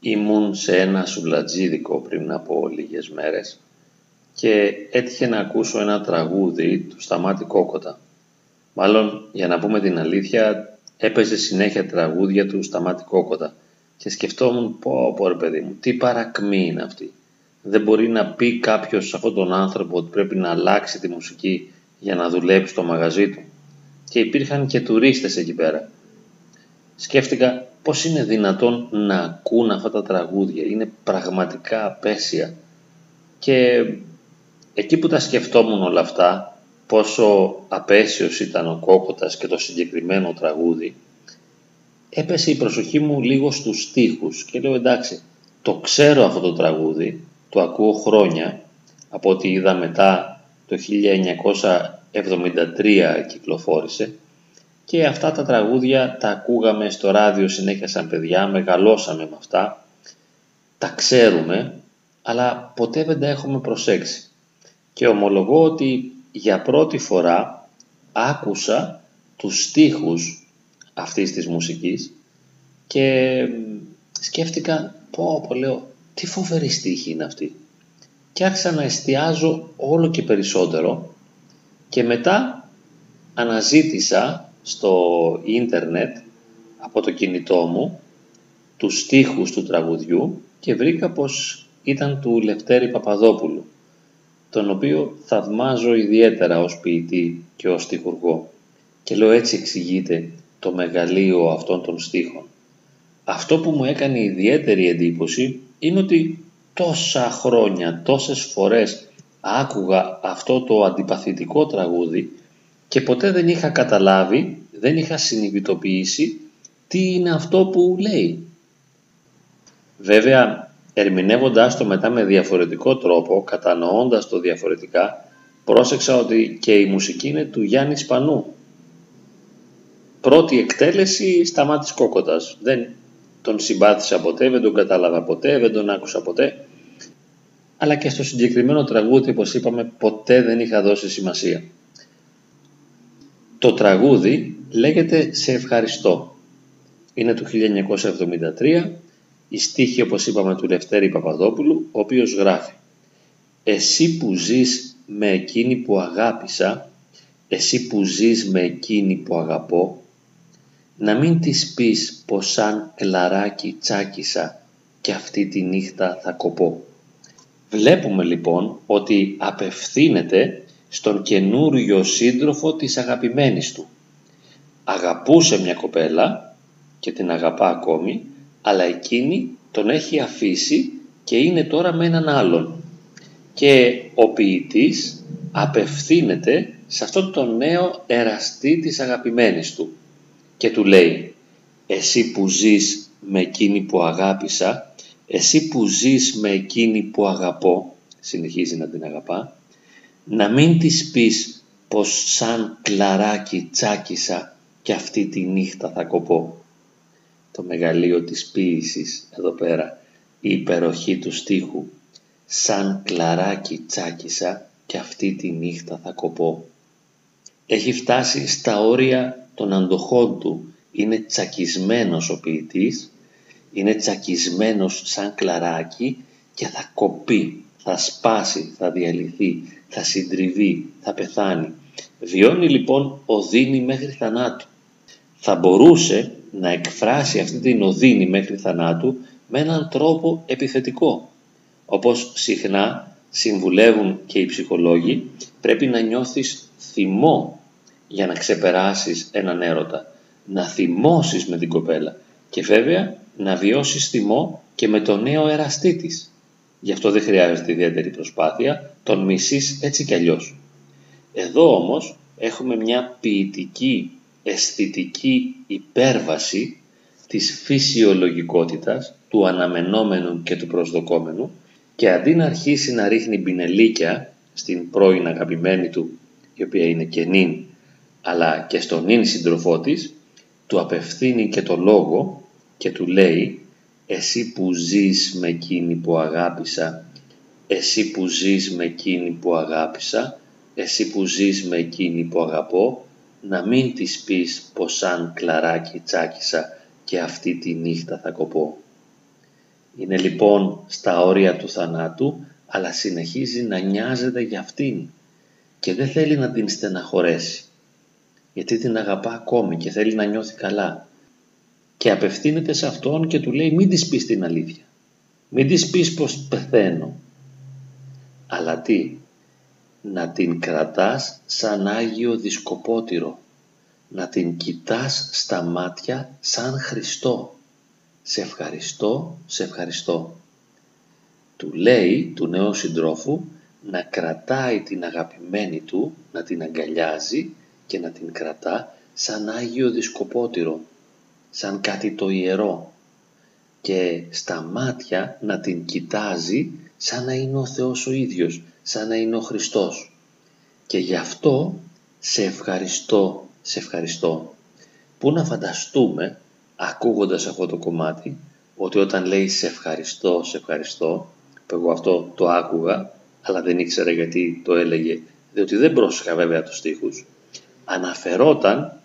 Ήμουν σε ένα σουβλατζίδικο πριν από λίγες μέρες και έτυχε να ακούσω ένα τραγούδι του Σταμάτη Κόκοτα. Μάλλον, για να πούμε την αλήθεια, έπαιζε συνέχεια τραγούδια του Σταμάτη Κόκοτα και σκεφτόμουν πω πω ρε παιδί μου, τι παρακμή είναι αυτή. Δεν μπορεί να πει κάποιος σε αυτόν τον άνθρωπο ότι πρέπει να αλλάξει τη μουσική για να δουλέψει στο μαγαζί του. Και υπήρχαν και τουρίστες εκεί πέρα. Σκέφτηκα πώς είναι δυνατόν να ακούν αυτά τα τραγούδια. Είναι πραγματικά απέσια. Και εκεί που τα σκεφτόμουν όλα αυτά, πόσο απέσιος ήταν ο Κόκοτας και το συγκεκριμένο τραγούδι, έπεσε η προσοχή μου λίγο στους στίχους και λέω εντάξει, το ξέρω αυτό το τραγούδι, το ακούω χρόνια, από ό,τι είδα μετά το 1973 κυκλοφόρησε και αυτά τα τραγούδια τα ακούγαμε στο ράδιο συνέχεια σαν παιδιά, μεγαλώσαμε με αυτά, τα ξέρουμε, αλλά ποτέ δεν τα έχουμε προσέξει. Και ομολογώ ότι για πρώτη φορά άκουσα τους στίχους αυτής της μουσικής και σκέφτηκα, πω, πω, λέω, τι φοβερή στίχη είναι αυτή. Και άρχισα να εστιάζω όλο και περισσότερο και μετά αναζήτησα στο ίντερνετ από το κινητό μου τους στίχους του τραγουδιού και βρήκα πως ήταν του Λευτέρη Παπαδόπουλου, τον οποίο θαυμάζω ιδιαίτερα ως ποιητή και ως στιχουργό. Και λέω έτσι εξηγείται το μεγαλείο αυτών των στίχων. Αυτό που μου έκανε ιδιαίτερη εντύπωση είναι ότι τόσα χρόνια, τόσες φορές άκουγα αυτό το αντιπαθητικό τραγούδι και ποτέ δεν είχα καταλάβει, δεν είχα συνειδητοποιήσει τι είναι αυτό που λέει. Βέβαια, ερμηνεύοντάς το μετά με διαφορετικό τρόπο, κατανοώντας το διαφορετικά, πρόσεξα ότι και η μουσική είναι του Γιάννη Σπανού. Πρώτη εκτέλεση σταμάτης κόκοτας. Δεν τον συμπάθησα ποτέ, δεν τον κατάλαβα ποτέ, δεν τον άκουσα ποτέ. Αλλά και στο συγκεκριμένο τραγούδι, όπως είπαμε, ποτέ δεν είχα δώσει σημασία. Το τραγούδι λέγεται «Σε ευχαριστώ». Είναι του 1973, η στίχη όπως είπαμε του Λευτέρη Παπαδόπουλου, ο οποίος γράφει «Εσύ που ζεις με εκείνη που αγάπησα, εσύ που ζεις με εκείνη που αγαπώ, να μην της πεις πως σαν κλαράκι τσάκισα και αυτή τη νύχτα θα κοπώ». Βλέπουμε λοιπόν ότι απευθύνεται στον καινούριο σύντροφο της αγαπημένης του. Αγαπούσε μια κοπέλα και την αγαπά ακόμη, αλλά εκείνη τον έχει αφήσει και είναι τώρα με έναν άλλον. Και ο ποιητής απευθύνεται σε αυτόν τον νέο εραστή της αγαπημένης του και του λέει «Εσύ που ζεις με εκείνη που αγάπησα, εσύ που ζεις με εκείνη που αγαπώ», συνεχίζει να την αγαπά, να μην της πεις πως σαν κλαράκι τσάκισα και αυτή τη νύχτα θα κοπώ. Το μεγαλείο της ποίησης εδώ πέρα, η υπεροχή του στίχου, σαν κλαράκι τσάκισα και αυτή τη νύχτα θα κοπώ. Έχει φτάσει στα όρια των αντοχών του, είναι τσακισμένος ο ποιητής, είναι τσακισμένος σαν κλαράκι και θα κοπεί, θα σπάσει, θα διαλυθεί, θα συντριβεί, θα πεθάνει. Βιώνει λοιπόν οδύνη μέχρι θανάτου. Θα μπορούσε να εκφράσει αυτή την οδύνη μέχρι θανάτου με έναν τρόπο επιθετικό. Όπως συχνά συμβουλεύουν και οι ψυχολόγοι, πρέπει να νιώθεις θυμό για να ξεπεράσεις έναν έρωτα. Να θυμώσεις με την κοπέλα και βέβαια να βιώσεις θυμό και με το νέο εραστή της. Γι' αυτό δεν χρειάζεται ιδιαίτερη προσπάθεια, τον μισείς έτσι κι αλλιώς. Εδώ όμως έχουμε μια ποιητική, αισθητική υπέρβαση της φυσιολογικότητας, του αναμενόμενου και του προσδοκόμενου και αντί να αρχίσει να ρίχνει πινελίκια στην πρώην αγαπημένη του, η οποία είναι και νυν, αλλά και στον νυν σύντροφό της, του απευθύνει και το λόγο και του λέει εσύ που ζεις με εκείνη που αγάπησα, εσύ που ζεις με εκείνη που αγάπησα, εσύ που ζεις με εκείνη που αγαπώ, να μην της πεις πως σαν κλαράκι τσάκισα και αυτή τη νύχτα θα κοπώ. Είναι λοιπόν στα όρια του θανάτου, αλλά συνεχίζει να νοιάζεται για αυτήν και δεν θέλει να την στεναχωρέσει, γιατί την αγαπά ακόμη και θέλει να νιώθει καλά. Και απευθύνεται σε αυτόν και του λέει μην της πεις την αλήθεια. Μην της πεις πως πεθαίνω. Αλλά τι, να την κρατάς σαν Άγιο Δισκοπότηρο, να την κοιτάς στα μάτια σαν Χριστό. Σε ευχαριστώ, σε ευχαριστώ. Του λέει του νέου συντρόφου να κρατάει την αγαπημένη του, να την αγκαλιάζει και να την κρατά σαν Άγιο Δισκοπότηρο, σαν κάτι το ιερό και στα μάτια να την κοιτάζει σαν να είναι ο Θεός ο ίδιος, σαν να είναι ο Χριστός. Και γι' αυτό σε ευχαριστώ, σε ευχαριστώ. Πού να φανταστούμε, ακούγοντας αυτό το κομμάτι, ότι όταν λέει σε ευχαριστώ, σε ευχαριστώ, που εγώ αυτό το άκουγα, αλλά δεν ήξερα γιατί το έλεγε, διότι δεν πρόσεχα βέβαια τους στίχους, αναφερόταν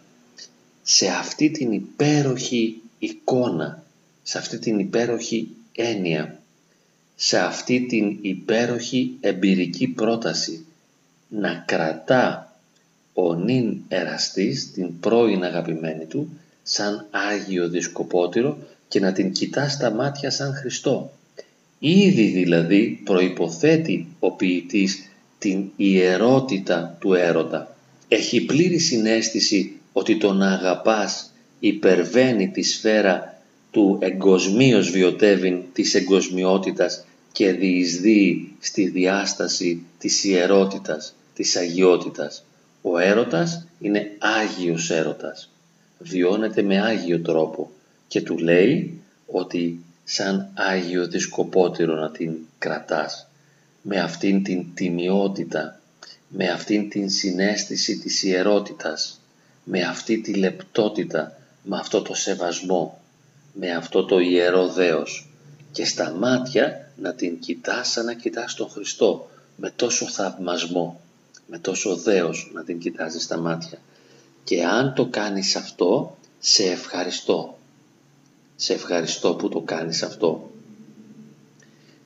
σε αυτή την υπέροχη εικόνα, σε αυτή την υπέροχη έννοια σε αυτή την υπέροχη εμπειρική πρόταση να κρατά ο νυν εραστής την πρώην αγαπημένη του σαν Άγιο Δισκοπότηρο και να την κοιτά στα μάτια σαν Χριστό. Ήδη δηλαδή προϋποθέτει ο ποιητής την ιερότητα του έρωτα. Έχει πλήρη συνέστηση ότι το να αγαπάς υπερβαίνει τη σφαίρα του εγκοσμίως βιωτεύειν της εγκοσμιότητας και διεισδύει στη διάσταση της ιερότητας, της αγιότητας. Ο έρωτας είναι Άγιος έρωτας. Βιώνεται με Άγιο τρόπο και του λέει ότι σαν Άγιο δισκοπότηρο να την κρατάς με αυτήν την τιμιότητα, με αυτήν την συνέστηση της ιερότητας, με αυτή τη λεπτότητα, με αυτό το σεβασμό με αυτό το ιερό δέος και στα μάτια να την κοιτάς σαν να κοιτάς τον Χριστό με τόσο θαυμασμό, με τόσο δέος να την κοιτάζεις στα μάτια. Και αν το κάνεις αυτό, σε ευχαριστώ. Σε ευχαριστώ που το κάνεις αυτό.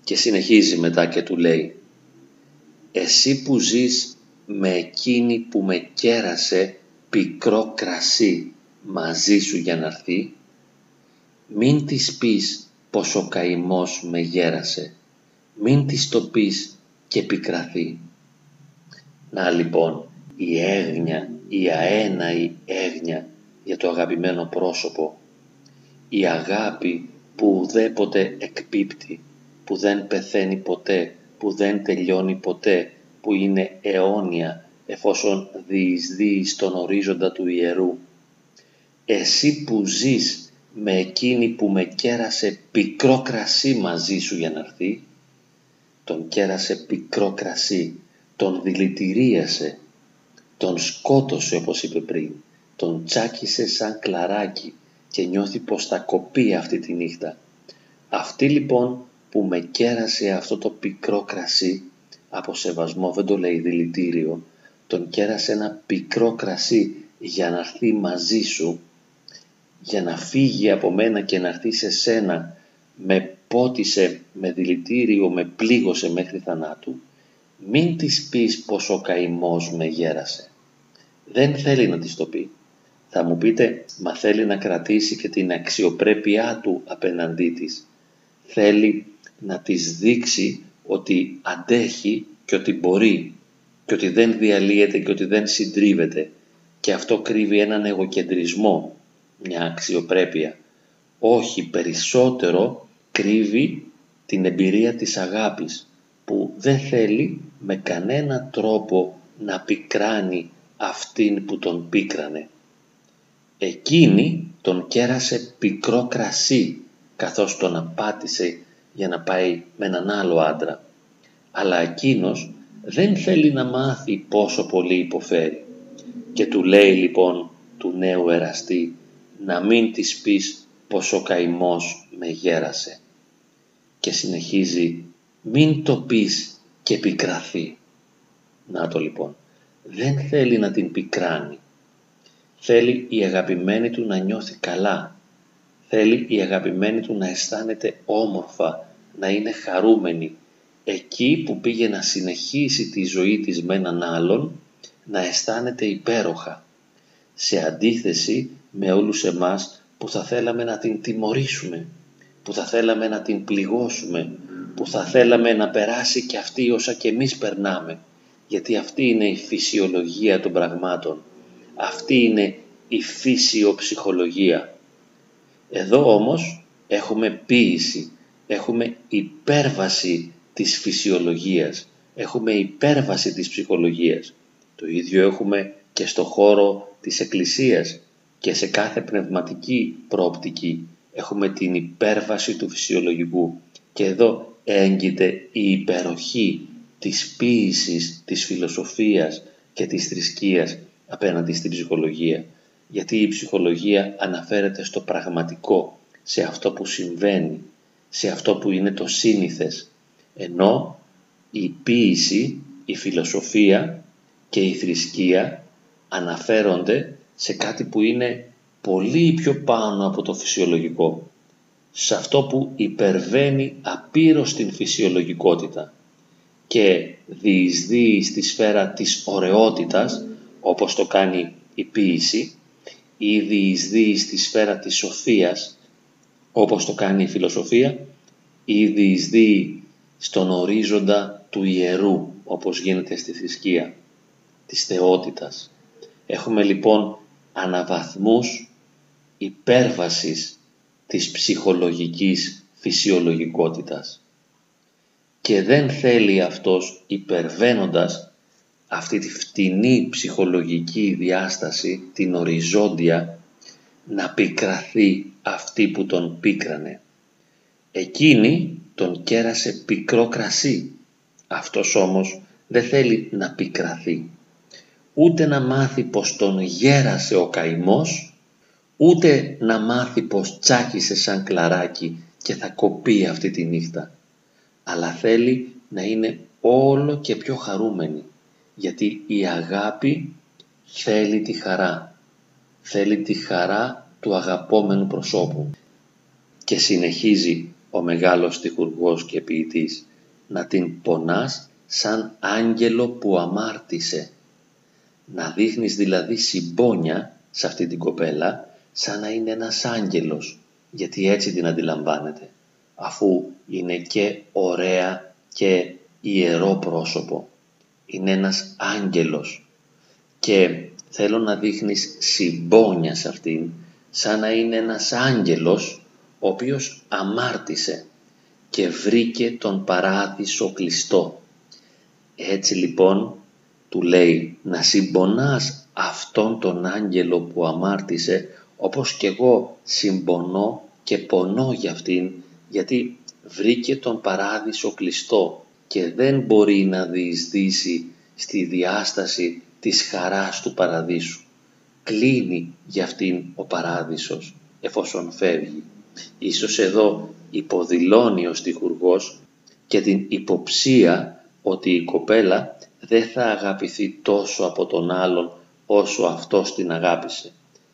Και συνεχίζει μετά και του λέει «Εσύ που ζεις με εκείνη που με κέρασε πικρό κρασί μαζί σου για να έρθει, μην της πεις πως ο καημός με γέρασε, μην της το πεις και πικραθεί. Να λοιπόν η έγνοια, η αέναη έγνοια για το αγαπημένο πρόσωπο, η αγάπη που ουδέποτε εκπίπτει, που δεν πεθαίνει ποτέ, που δεν τελειώνει ποτέ, που είναι αιώνια εφόσον διεισδύεις στον ορίζοντα του ιερού. Εσύ που ζεις με εκείνη που με κέρασε πικρό κρασί μαζί σου για να έρθει, τον κέρασε πικρό κρασί, τον δηλητηρίασε, τον σκότωσε όπως είπε πριν, τον τσάκισε σαν κλαράκι και νιώθει πως θα κοπεί αυτή τη νύχτα. Αυτή λοιπόν που με κέρασε αυτό το πικρό κρασί, από σεβασμό δεν το λέει δηλητήριο, τον κέρασε ένα πικρό κρασί για να έρθει μαζί σου για να φύγει από μένα και να έρθει σε σένα με πότισε, με δηλητήριο, με πλήγωσε μέχρι θανάτου, μην της πεις πως ο καημός με γέρασε. Δεν θέλει να της το πει. Θα μου πείτε, μα θέλει να κρατήσει και την αξιοπρέπειά του απέναντί της. Θέλει να της δείξει ότι αντέχει και ότι μπορεί και ότι δεν διαλύεται και ότι δεν συντρίβεται και αυτό κρύβει έναν εγωκεντρισμό μια αξιοπρέπεια. Όχι περισσότερο κρύβει την εμπειρία της αγάπης που δεν θέλει με κανένα τρόπο να πικράνει αυτήν που τον πίκρανε. Εκείνη τον κέρασε πικρό κρασί καθώς τον απάτησε για να πάει με έναν άλλο άντρα. Αλλά εκείνος δεν θέλει να μάθει πόσο πολύ υποφέρει. Και του λέει λοιπόν του νέου εραστή να μην της πεις πως ο καημός με γέρασε. Και συνεχίζει μην το πεις και πικραθεί. Να το λοιπόν. Δεν θέλει να την πικράνει. Θέλει η αγαπημένη του να νιώθει καλά. θέλει η αγαπημένη του να αισθάνεται όμορφα, να είναι χαρούμενη. Εκεί που πήγε να συνεχίσει τη ζωή της με έναν άλλον, να αισθάνεται υπέροχα. Σε αντίθεση με όλους εμάς που θα θέλαμε να την τιμωρήσουμε, που θα θέλαμε να την πληγώσουμε, που θα θέλαμε να περάσει και αυτή όσα και εμείς περνάμε, γιατί αυτή είναι η φυσιολογία των πραγμάτων. Αυτή είναι η φυσιοψυχολογία. Εδώ όμως έχουμε ποίηση, έχουμε υπέρβαση της φυσιολογίας, έχουμε υπέρβαση της ψυχολογίας. Το ίδιο έχουμε και στο χώρο της Εκκλησίας και σε κάθε πνευματική προοπτική έχουμε την υπέρβαση του φυσιολογικού και εδώ έγκυται η υπεροχή της ποίησης, της φιλοσοφίας και της θρησκείας απέναντι στην ψυχολογία. Γιατί η ψυχολογία αναφέρεται στο πραγματικό, σε αυτό που συμβαίνει, σε αυτό που είναι το σύνηθες. Ενώ η ποίηση, η φιλοσοφία και η θρησκεία αναφέρονται σε κάτι που είναι πολύ πιο πάνω από το φυσιολογικό. Σε αυτό που υπερβαίνει απείρως την φυσιολογικότητα και διεισδύει στη σφαίρα της ωραιότητας, όπως το κάνει η ποίηση, ή διεισδύει στη σφαίρα της σοφίας, όπως το κάνει η φιλοσοφία, ή διεισδύει στον ορίζοντα του ιερού, όπως γίνεται στη θρησκεία, της θεότητας. Έχουμε λοιπόν αναβαθμούς υπέρβασης της ψυχολογικής φυσιολογικότητας και δεν θέλει αυτός υπερβαίνοντας αυτή τη φτηνή ψυχολογική διάσταση, την οριζόντια, να πικραθεί αυτή που τον πίκρανε. Εκείνη τον κέρασε πικρό κρασί. Αυτός όμως δεν θέλει να πικραθεί. Ούτε να μάθει πως τον γέρασε ο καημός, ούτε να μάθει πως τσάκισε σαν κλαράκι και θα κοπεί αυτή τη νύχτα αλλά θέλει να είναι όλο και πιο χαρούμενη γιατί η αγάπη θέλει τη χαρά θέλει τη χαρά του αγαπόμενου προσώπου και συνεχίζει ο μεγάλος στιχουργός και ποιητής να την πονάς σαν άγγελο που αμάρτησε να δείχνεις δηλαδή συμπόνια σε αυτή την κοπέλα σαν να είναι ένας άγγελος γιατί έτσι την αντιλαμβάνεται αφού είναι και ωραία και ιερό πρόσωπο. Είναι ένας άγγελος και θέλω να δείχνεις συμπόνια σε αυτήν σαν να είναι ένας άγγελος ο οποίος αμάρτησε και βρήκε τον παράδεισο κλειστό. Έτσι λοιπόν του λέει να συμπονάς αυτόν τον άγγελο που αμάρτησε όπως και εγώ συμπονώ και πονώ για αυτήν γιατί βρήκε τον παράδεισο κλειστό και δεν μπορεί να διεισδύσει στη διάσταση της χαράς του παραδείσου. Κλείνει για αυτήν ο παράδεισος εφόσον φεύγει. Ίσως εδώ υποδηλώνει ο στιχουργός και την υποψία ότι η κοπέλα δεν θα αγαπηθεί τόσο από τον άλλον όσο αυτός την αγάπησε.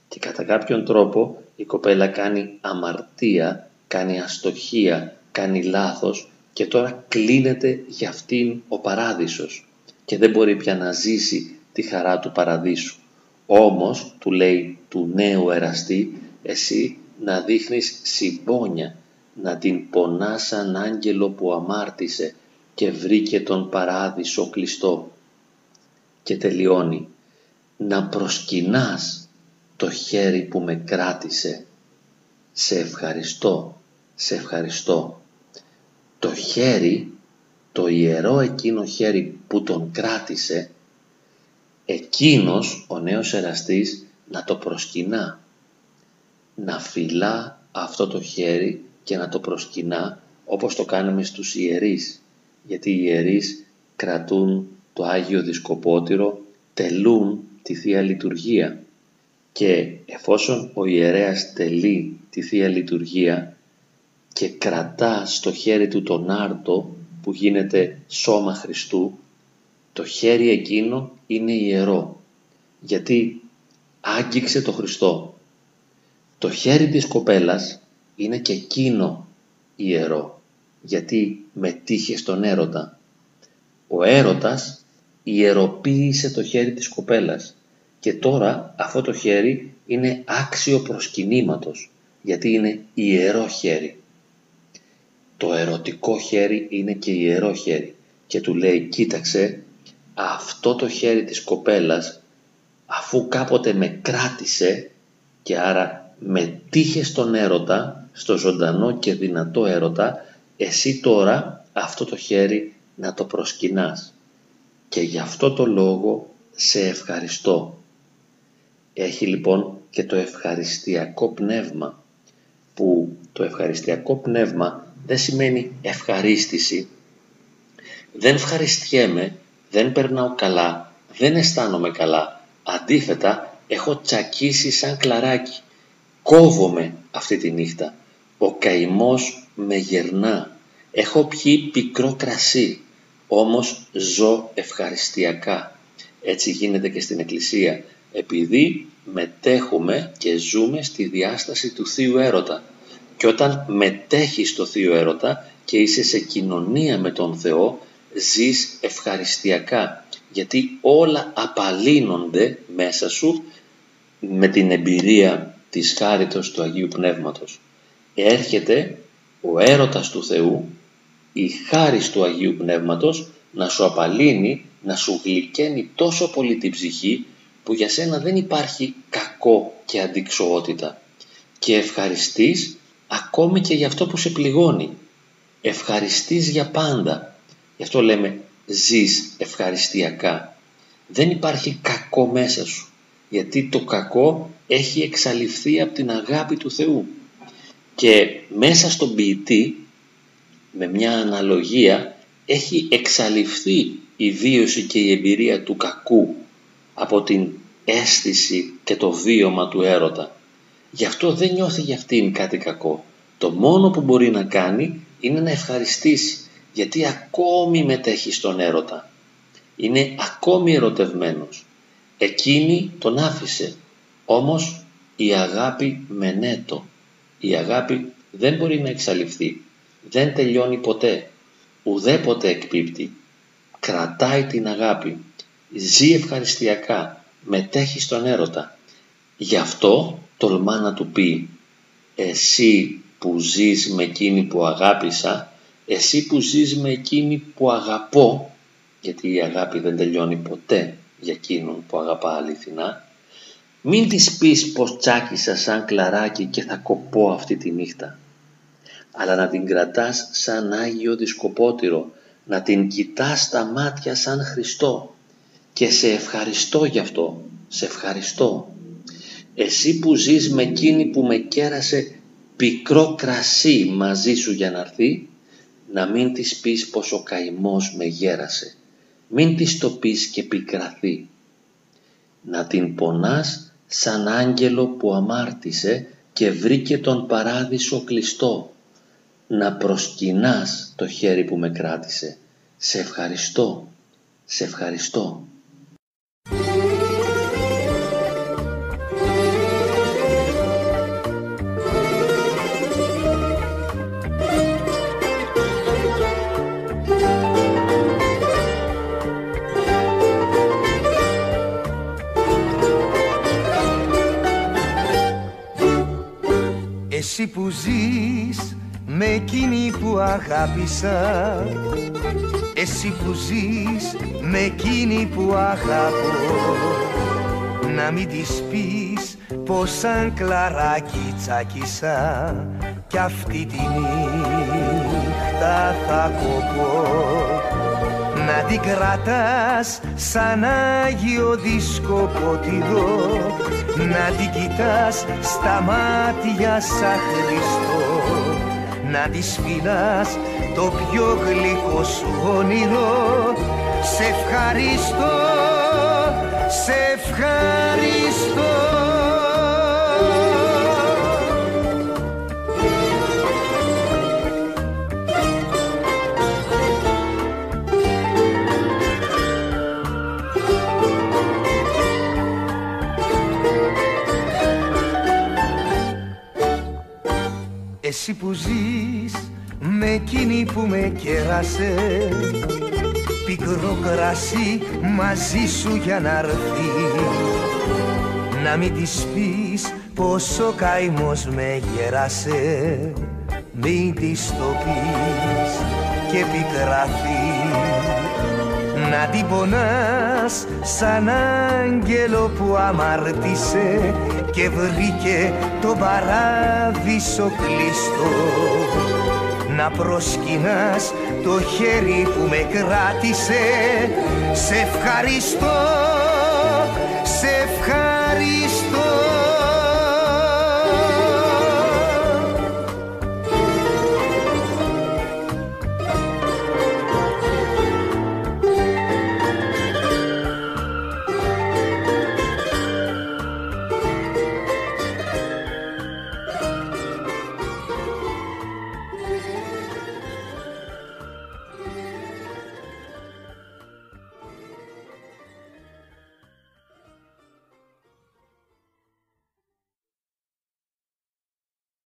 Και κατά κάποιον τρόπο η κοπέλα κάνει αμαρτία κάνει αστοχία, κάνει λάθος και τώρα κλείνεται για αυτήν ο παράδεισος και δεν μπορεί πια να ζήσει τη χαρά του παραδείσου. Όμως, του λέει του νέου εραστή, εσύ να δείχνεις συμπόνια, να την πονάς σαν άγγελο που αμάρτησε και βρήκε τον παράδεισο κλειστό. Και τελειώνει, να προσκυνάς το χέρι που με κράτησε. Σε ευχαριστώ σε ευχαριστώ. Το χέρι, το ιερό εκείνο χέρι που τον κράτησε, εκείνος ο νέος εραστής να το προσκυνά, να φυλά αυτό το χέρι και να το προσκυνά όπως το κάνουμε στους ιερείς, γιατί οι ιερείς κρατούν το Άγιο Δισκοπότηρο, τελούν τη Θεία Λειτουργία και εφόσον ο ιερέας τελεί τη Θεία Λειτουργία και κρατά στο χέρι του τον άρτο που γίνεται σώμα Χριστού, το χέρι εκείνο είναι ιερό, γιατί άγγιξε το Χριστό. Το χέρι της κοπέλας είναι και εκείνο ιερό, γιατί μετήχε στον έρωτα. Ο έρωτας ιεροποίησε το χέρι της κοπέλας και τώρα αυτό το χέρι είναι άξιο προσκυνήματος, γιατί είναι ιερό χέρι. Το ερωτικό χέρι είναι και ιερό χέρι και του λέει κοίταξε αυτό το χέρι της κοπέλας αφού κάποτε με κράτησε και άρα με τύχε στον έρωτα, στο ζωντανό και δυνατό έρωτα, εσύ τώρα αυτό το χέρι να το προσκυνάς. Και γι' αυτό το λόγο σε ευχαριστώ. Έχει λοιπόν και το ευχαριστιακό πνεύμα, που το ευχαριστιακό πνεύμα δεν σημαίνει ευχαρίστηση. Δεν ευχαριστιέμαι, δεν περνάω καλά, δεν αισθάνομαι καλά, Αντίθετα, έχω τσακίσει σαν κλαράκι. Κόβομαι αυτή τη νύχτα. Ο καημός με γερνά. Έχω πιει πικρό κρασί. Όμως ζω ευχαριστιακά. Έτσι γίνεται και στην Εκκλησία. Επειδή μετέχουμε και ζούμε στη διάσταση του Θείου Έρωτα. Και όταν μετέχεις στο Θείο Έρωτα και είσαι σε κοινωνία με τον Θεό, ζεις ευχαριστιακά γιατί όλα απαλύνονται μέσα σου με την εμπειρία της χάριτος του Αγίου Πνεύματος. Έρχεται ο έρωτας του Θεού, η χάρις του Αγίου Πνεύματος να σου απαλύνει, να σου γλυκαίνει τόσο πολύ την ψυχή που για σένα δεν υπάρχει κακό και αντικσοότητα και ευχαριστείς ακόμη και για αυτό που σε πληγώνει. Ευχαριστείς για πάντα. Γι' αυτό λέμε ζεις ευχαριστιακά. Δεν υπάρχει κακό μέσα σου, γιατί το κακό έχει εξαλειφθεί από την αγάπη του Θεού. Και μέσα στον ποιητή, με μια αναλογία, έχει εξαλειφθεί η βίωση και η εμπειρία του κακού από την αίσθηση και το βίωμα του έρωτα. Γι' αυτό δεν νιώθει για αυτήν κάτι κακό. Το μόνο που μπορεί να κάνει είναι να ευχαριστήσει γιατί ακόμη μετέχει στον έρωτα. Είναι ακόμη ερωτευμένος. Εκείνη τον άφησε. Όμως η αγάπη μενέτο. Η αγάπη δεν μπορεί να εξαλειφθεί. Δεν τελειώνει ποτέ. Ουδέποτε εκπίπτει. Κρατάει την αγάπη. Ζει ευχαριστιακά. Μετέχει στον έρωτα. Γι' αυτό τολμά να του πει «Εσύ που ζεις με εκείνη που αγάπησα εσύ που ζεις με εκείνη που αγαπώ, γιατί η αγάπη δεν τελειώνει ποτέ για εκείνον που αγαπά αληθινά, μην της πεις πως τσάκισα σαν κλαράκι και θα κοπώ αυτή τη νύχτα, αλλά να την κρατάς σαν Άγιο Δισκοπότηρο, να την κοιτάς στα μάτια σαν Χριστό και σε ευχαριστώ γι' αυτό, σε ευχαριστώ. Εσύ που ζεις με εκείνη που με κέρασε πικρό κρασί μαζί σου για να έρθει, να μην της πεις πως ο καημός με γέρασε. Μην της το πεις και πικραθεί. Να την πονάς σαν άγγελο που αμάρτησε και βρήκε τον παράδεισο κλειστό. Να προσκυνάς το χέρι που με κράτησε. Σε ευχαριστώ, σε ευχαριστώ. Εσύ που ζεις με εκείνη που αγάπησα. Εσύ που ζεις με εκείνη που αγαπώ. Να μην της πεις πως σαν κλαράκι τσάκισα Κι αυτή τη νύχτα θα κοπώ να την κρατάς σαν Άγιο Δισκοπότηδο να την κοιτάς στα μάτια σαν Χριστό. Να της φυλάς το πιο γλυκό σου όνειρο. Σε ευχαριστώ, σε ευχαριστώ Εσύ που ζεις με εκείνη που με κέρασες. Πικρό κρασί μαζί σου για να Να μην της πεις πως ο καημός με γέρασε. Μην της το πεις και επικραθεί Να την πονάς σαν άγγελο που αμαρτήσε και βρήκε το παράδεισο κλειστό. Να προσκυνάς το χέρι που με κράτησε. Σε ευχαριστώ, σε ευχαριστώ